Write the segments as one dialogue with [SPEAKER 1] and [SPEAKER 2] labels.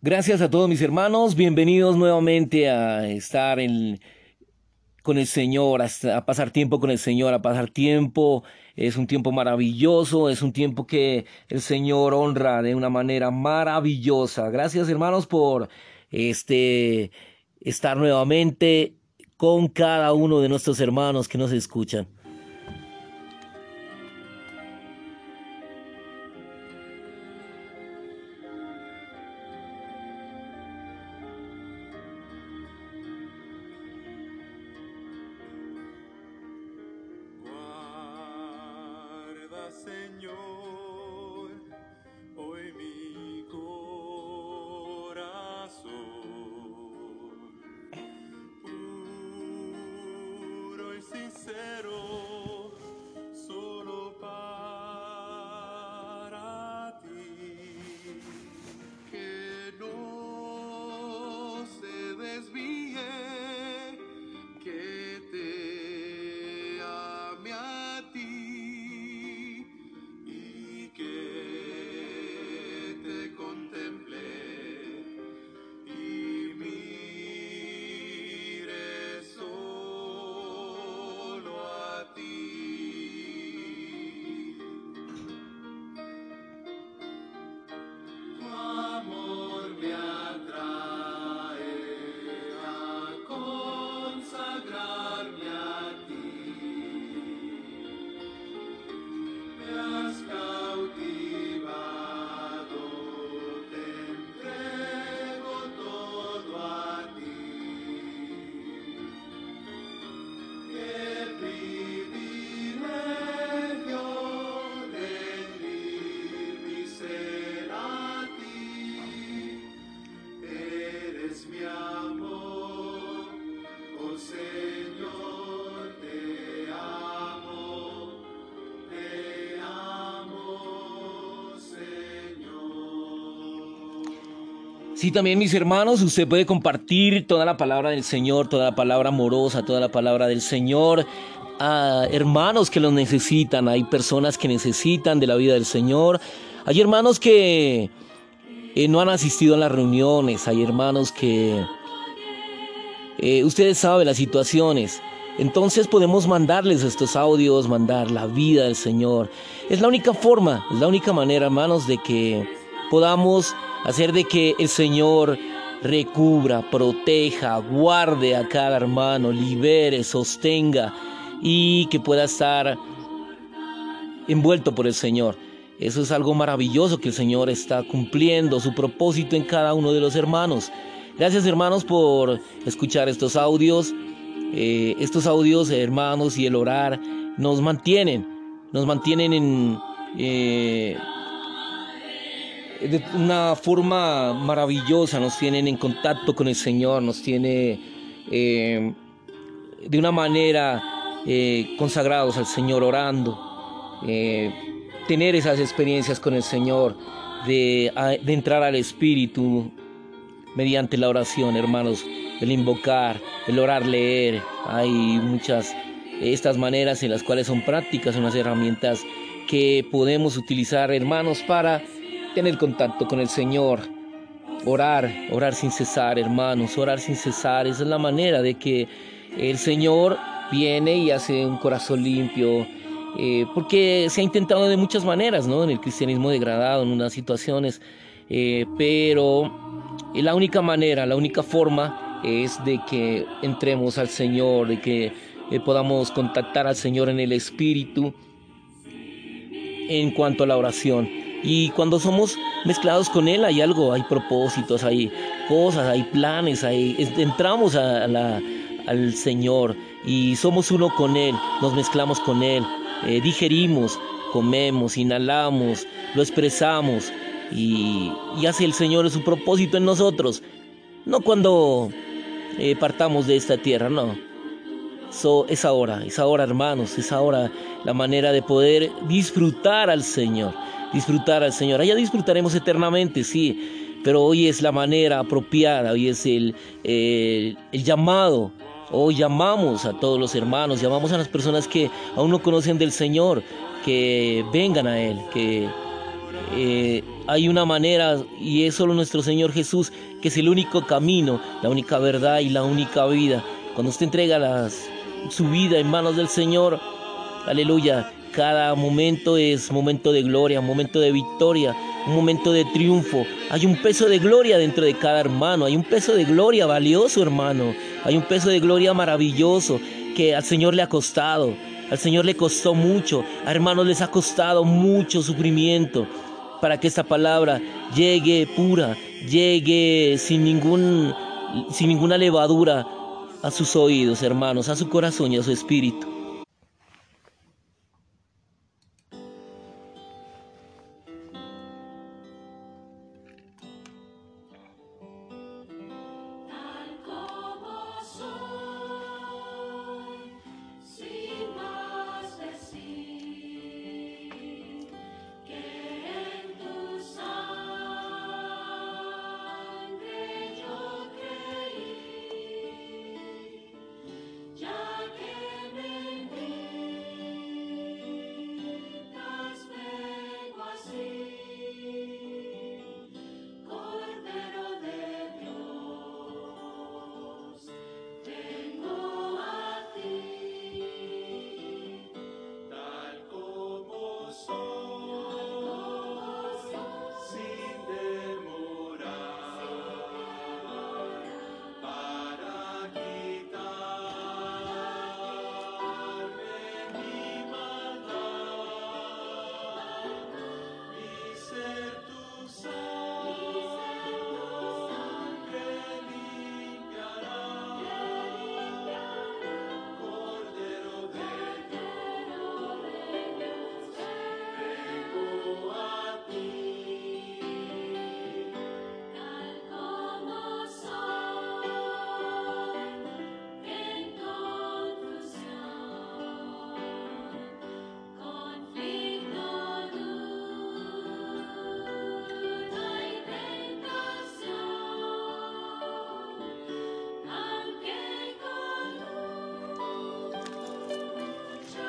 [SPEAKER 1] Gracias a todos mis hermanos, bienvenidos nuevamente a estar con el Señor, a, pasar tiempo con el Señor, a pasar tiempo. Es un tiempo maravilloso, es un tiempo que el Señor honra de una manera maravillosa. Gracias hermanos por este estar nuevamente con cada uno de nuestros hermanos que nos escuchan. Señor. Sí, también mis hermanos, usted puede compartir toda la palabra del Señor, toda la palabra amorosa, toda la palabra del Señor a hermanos que lo necesitan. Hay personas que necesitan de la vida del Señor. Hay hermanos que eh, no han asistido a las reuniones. Hay hermanos que eh, ustedes saben las situaciones. Entonces podemos mandarles estos audios, mandar la vida del Señor. Es la única forma, es la única manera, hermanos, de que podamos hacer de que el Señor recubra, proteja, guarde a cada hermano, libere, sostenga y que pueda estar envuelto por el Señor. Eso es algo maravilloso que el Señor está cumpliendo su propósito en cada uno de los hermanos. Gracias hermanos por escuchar estos audios. Eh, estos audios, hermanos, y el orar nos mantienen, nos mantienen en... Eh, de una forma maravillosa, nos tienen en contacto con el Señor, nos tiene eh, de una manera eh, consagrados al Señor, orando, eh, tener esas experiencias con el Señor, de, de, entrar al Espíritu mediante la oración, hermanos, el invocar, el orar, leer, hay muchas estas maneras en las cuales son prácticas, unas herramientas que podemos utilizar, hermanos, para tener contacto con el Señor, orar, orar sin cesar, hermanos, orar sin cesar. Esa es la manera de que el Señor viene y hace un corazón limpio. Eh, porque se ha intentado de muchas maneras, ¿no? En el cristianismo degradado, en unas situaciones, eh, pero la única manera, la única forma es de que entremos al Señor, de que eh, podamos contactar al Señor en el Espíritu en cuanto a la oración. Y cuando somos mezclados con Él hay algo, hay propósitos, hay cosas, hay planes, hay, entramos al Señor y somos uno con Él, nos mezclamos con Él, eh, digerimos, comemos, inhalamos, lo expresamos y, hace el Señor su propósito en nosotros. No cuando eh, partamos de esta tierra, no. es ahora, es ahora hermanos, es ahora la manera de poder disfrutar al Señor disfrutar al Señor. Allá disfrutaremos eternamente, sí, pero hoy es la manera apropiada, hoy es el, el llamado. Hoy llamamos a todos los hermanos, llamamos a las personas que aún no conocen del Señor, que vengan a Él, que eh, hay una manera y es solo nuestro Señor Jesús que es el único camino, la única verdad y la única vida. Cuando usted entrega su vida en manos del Señor, aleluya, cada momento es momento de gloria, momento de victoria, un momento de triunfo. Hay un peso de gloria dentro de cada hermano, hay un peso de gloria valioso, hermano. Hay un peso de gloria maravilloso que al Señor le ha costado. Al Señor le costó mucho, a hermanos les ha costado mucho sufrimiento para que esta palabra llegue pura, llegue sin, ningún, sin ninguna levadura a sus oídos, hermanos, a su corazón y a su espíritu.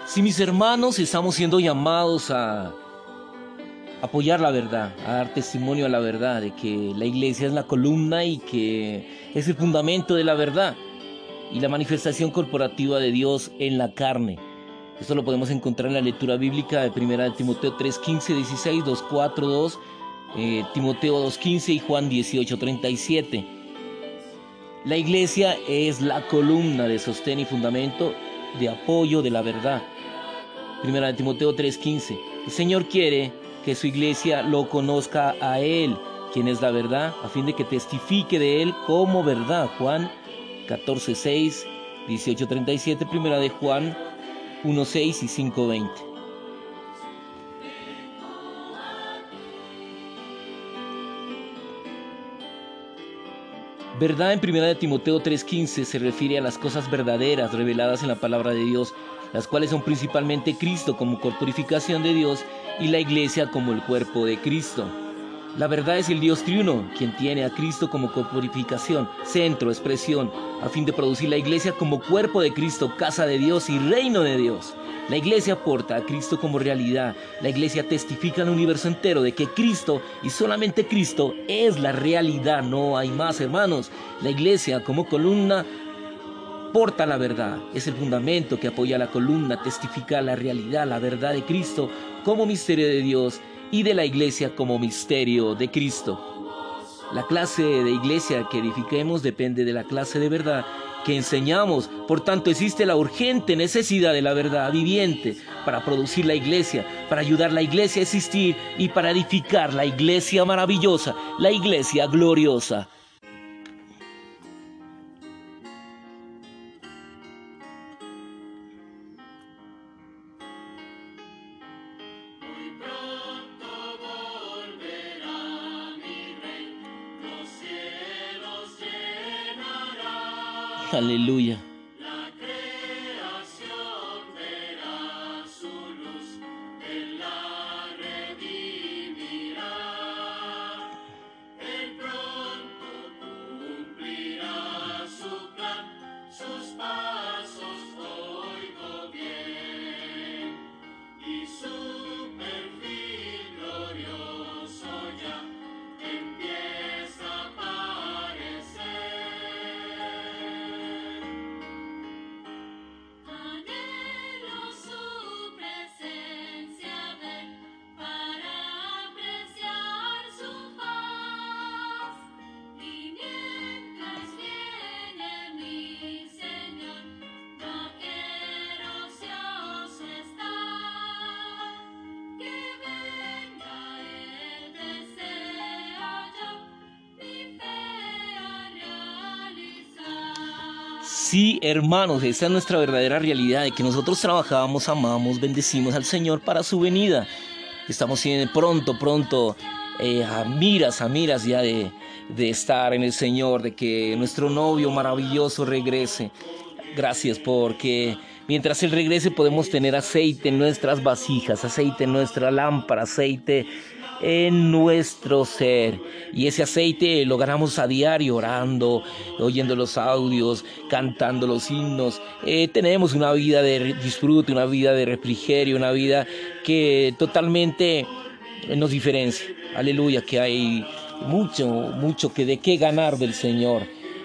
[SPEAKER 1] Si mis hermanos estamos siendo llamados a apoyar la verdad, a dar testimonio a la verdad, de que la iglesia es la columna y que es el fundamento de la verdad y la manifestación corporativa de Dios en la carne. Esto lo podemos encontrar en la lectura bíblica de 1 Timoteo 3, 15, 16, 2, 4, 2, Timoteo 2, 15 y Juan 18, 37. La iglesia es la columna de sostén y fundamento de apoyo de la verdad. Primera de Timoteo 3:15. El Señor quiere que su iglesia lo conozca a Él, quien es la verdad, a fin de que testifique de Él como verdad. Juan 14:6, 18:37, primera de Juan 1:6 y 5:20. Verdad en primera de Timoteo 3:15 se refiere a las cosas verdaderas reveladas en la palabra de Dios las cuales son principalmente Cristo como corporificación de Dios y la iglesia como el cuerpo de Cristo. La verdad es el Dios triuno, quien tiene a Cristo como corporificación, centro, expresión, a fin de producir la iglesia como cuerpo de Cristo, casa de Dios y reino de Dios. La iglesia aporta a Cristo como realidad. La iglesia testifica al universo entero de que Cristo y solamente Cristo es la realidad. No hay más, hermanos. La iglesia como columna porta la verdad, es el fundamento que apoya la columna, testifica la realidad, la verdad de Cristo como misterio de Dios y de la iglesia como misterio de Cristo. La clase de iglesia que edifiquemos depende de la clase de verdad que enseñamos. Por tanto, existe la urgente necesidad de la verdad viviente para producir la iglesia, para ayudar a la iglesia a existir y para edificar la iglesia maravillosa, la iglesia gloriosa. Aleluya. Sí, hermanos, esa es nuestra verdadera realidad, de que nosotros trabajamos, amamos, bendecimos al Señor para su venida. Estamos pronto, pronto, eh, a miras, a miras ya de, de estar en el Señor, de que nuestro novio maravilloso regrese. Gracias porque mientras Él regrese podemos tener aceite en nuestras vasijas, aceite en nuestra lámpara, aceite en nuestro ser. Y ese aceite lo ganamos a diario orando, oyendo los audios, cantando los himnos. Eh, tenemos una vida de disfrute, una vida de refrigerio, una vida que totalmente nos diferencia. Aleluya, que hay mucho, mucho que de qué ganar del Señor.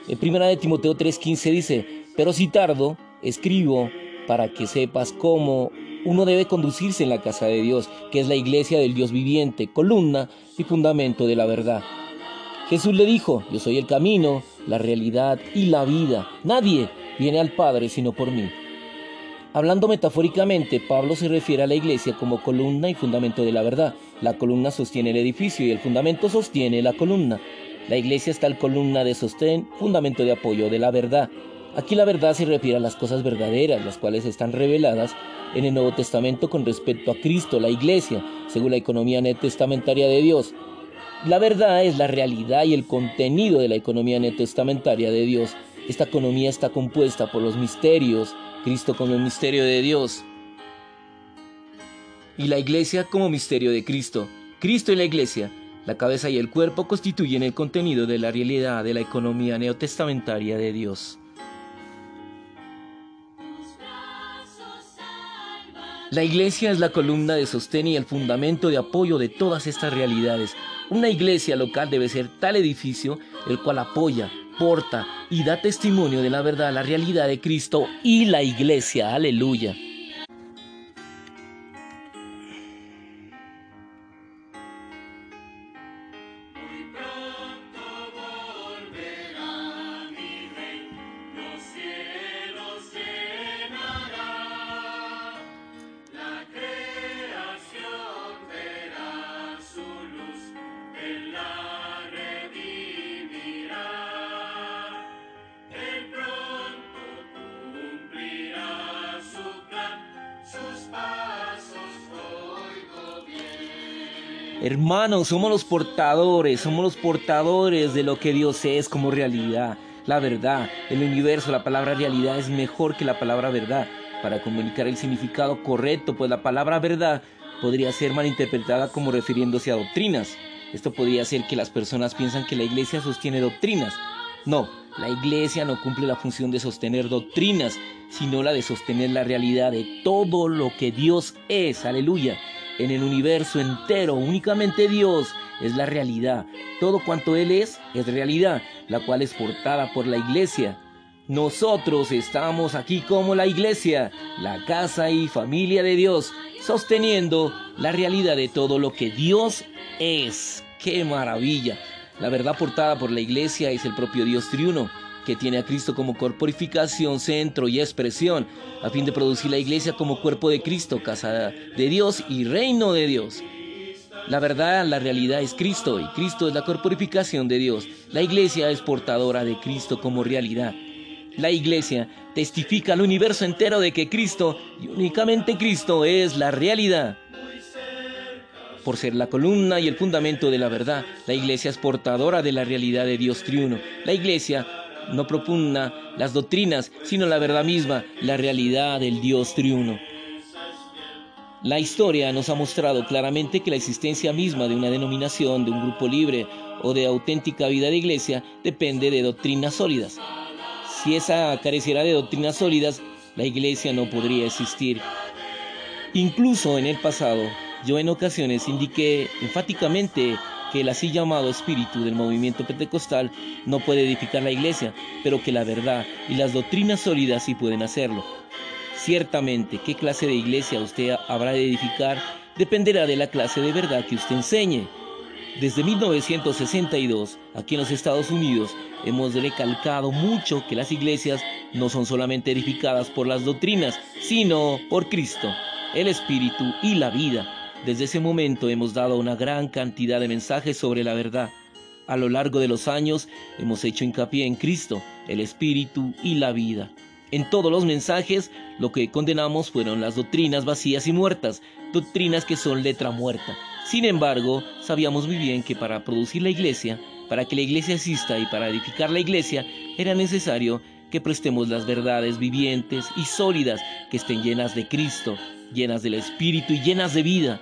[SPEAKER 1] En primera de Timoteo 3:15 dice, pero si tardo, escribo para que sepas cómo uno debe conducirse en la casa de Dios, que es la iglesia del Dios viviente, columna y fundamento de la verdad. Jesús le dijo, yo soy el camino, la realidad y la vida. Nadie viene al Padre sino por mí. Hablando metafóricamente, Pablo se refiere a la iglesia como columna y fundamento de la verdad. La columna sostiene el edificio y el fundamento sostiene la columna. La iglesia está el columna de sostén, fundamento de apoyo de la verdad. Aquí la verdad se refiere a las cosas verdaderas, las cuales están reveladas en el Nuevo Testamento con respecto a Cristo, la iglesia, según la economía testamentaria de Dios. La verdad es la realidad y el contenido de la economía testamentaria de Dios. Esta economía está compuesta por los misterios, Cristo como el misterio de Dios y la iglesia como misterio de Cristo. Cristo y la iglesia, la cabeza y el cuerpo constituyen el contenido de la realidad de la economía neotestamentaria de Dios. La iglesia es la columna de sostén y el fundamento de apoyo de todas estas realidades. Una iglesia local debe ser tal edificio el cual apoya, porta y da testimonio de la verdad, la realidad de Cristo y la iglesia. Aleluya. Hermanos, somos los portadores, somos los portadores de lo que Dios es como realidad. La verdad, el universo, la palabra realidad es mejor que la palabra verdad para comunicar el significado correcto, pues la palabra verdad podría ser malinterpretada como refiriéndose a doctrinas. Esto podría ser que las personas piensan que la iglesia sostiene doctrinas. No, la iglesia no cumple la función de sostener doctrinas, sino la de sostener la realidad de todo lo que Dios es. Aleluya en el universo entero. Únicamente Dios es la realidad. Todo cuanto Él es es realidad, la cual es portada por la iglesia. Nosotros estamos aquí como la iglesia, la casa y familia de Dios, sosteniendo la realidad de todo lo que Dios es. ¡Qué maravilla! La verdad portada por la iglesia es el propio Dios triuno que tiene a Cristo como corporificación, centro y expresión, a fin de producir la iglesia como cuerpo de Cristo, casa de Dios y reino de Dios. La verdad, la realidad es Cristo y Cristo es la corporificación de Dios. La iglesia es portadora de Cristo como realidad. La iglesia testifica al universo entero de que Cristo y únicamente Cristo es la realidad. Por ser la columna y el fundamento de la verdad, la iglesia es portadora de la realidad de Dios triuno. La iglesia no propugna las doctrinas, sino la verdad misma, la realidad del Dios triuno. La historia nos ha mostrado claramente que la existencia misma de una denominación, de un grupo libre o de auténtica vida de iglesia depende de doctrinas sólidas. Si esa careciera de doctrinas sólidas, la iglesia no podría existir. Incluso en el pasado, yo en ocasiones indiqué enfáticamente que el así llamado espíritu del movimiento pentecostal no puede edificar la iglesia, pero que la verdad y las doctrinas sólidas sí pueden hacerlo. Ciertamente, qué clase de iglesia usted habrá de edificar dependerá de la clase de verdad que usted enseñe. Desde 1962, aquí en los Estados Unidos, hemos recalcado mucho que las iglesias no son solamente edificadas por las doctrinas, sino por Cristo, el Espíritu y la vida. Desde ese momento hemos dado una gran cantidad de mensajes sobre la verdad. A lo largo de los años hemos hecho hincapié en Cristo, el Espíritu y la vida. En todos los mensajes lo que condenamos fueron las doctrinas vacías y muertas, doctrinas que son letra muerta. Sin embargo, sabíamos muy bien que para producir la iglesia, para que la iglesia exista y para edificar la iglesia, era necesario que prestemos las verdades vivientes y sólidas que estén llenas de Cristo, llenas del Espíritu y llenas de vida.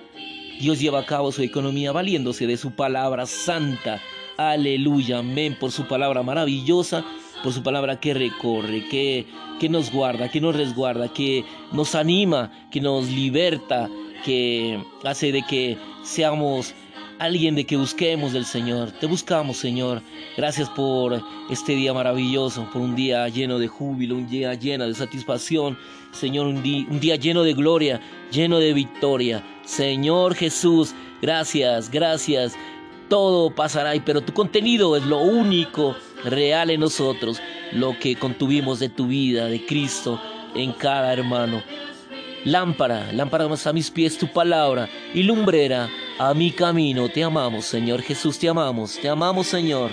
[SPEAKER 1] Dios lleva a cabo su economía valiéndose de su palabra santa. Aleluya, amén, por su palabra maravillosa, por su palabra que recorre, que, que nos guarda, que nos resguarda, que nos anima, que nos liberta, que hace de que seamos alguien de que busquemos del Señor. Te buscamos, Señor. Gracias por este día maravilloso, por un día lleno de júbilo, un día lleno de satisfacción. Señor, un día, lleno de gloria, lleno de victoria. Señor Jesús, gracias, gracias. Todo pasará, pero tu contenido es lo único real en nosotros, lo que contuvimos de tu vida, de Cristo, en cada hermano. Lámpara, lámpara más a mis pies tu palabra y lumbrera a mi camino. Te amamos, Señor Jesús, te amamos, te amamos, Señor.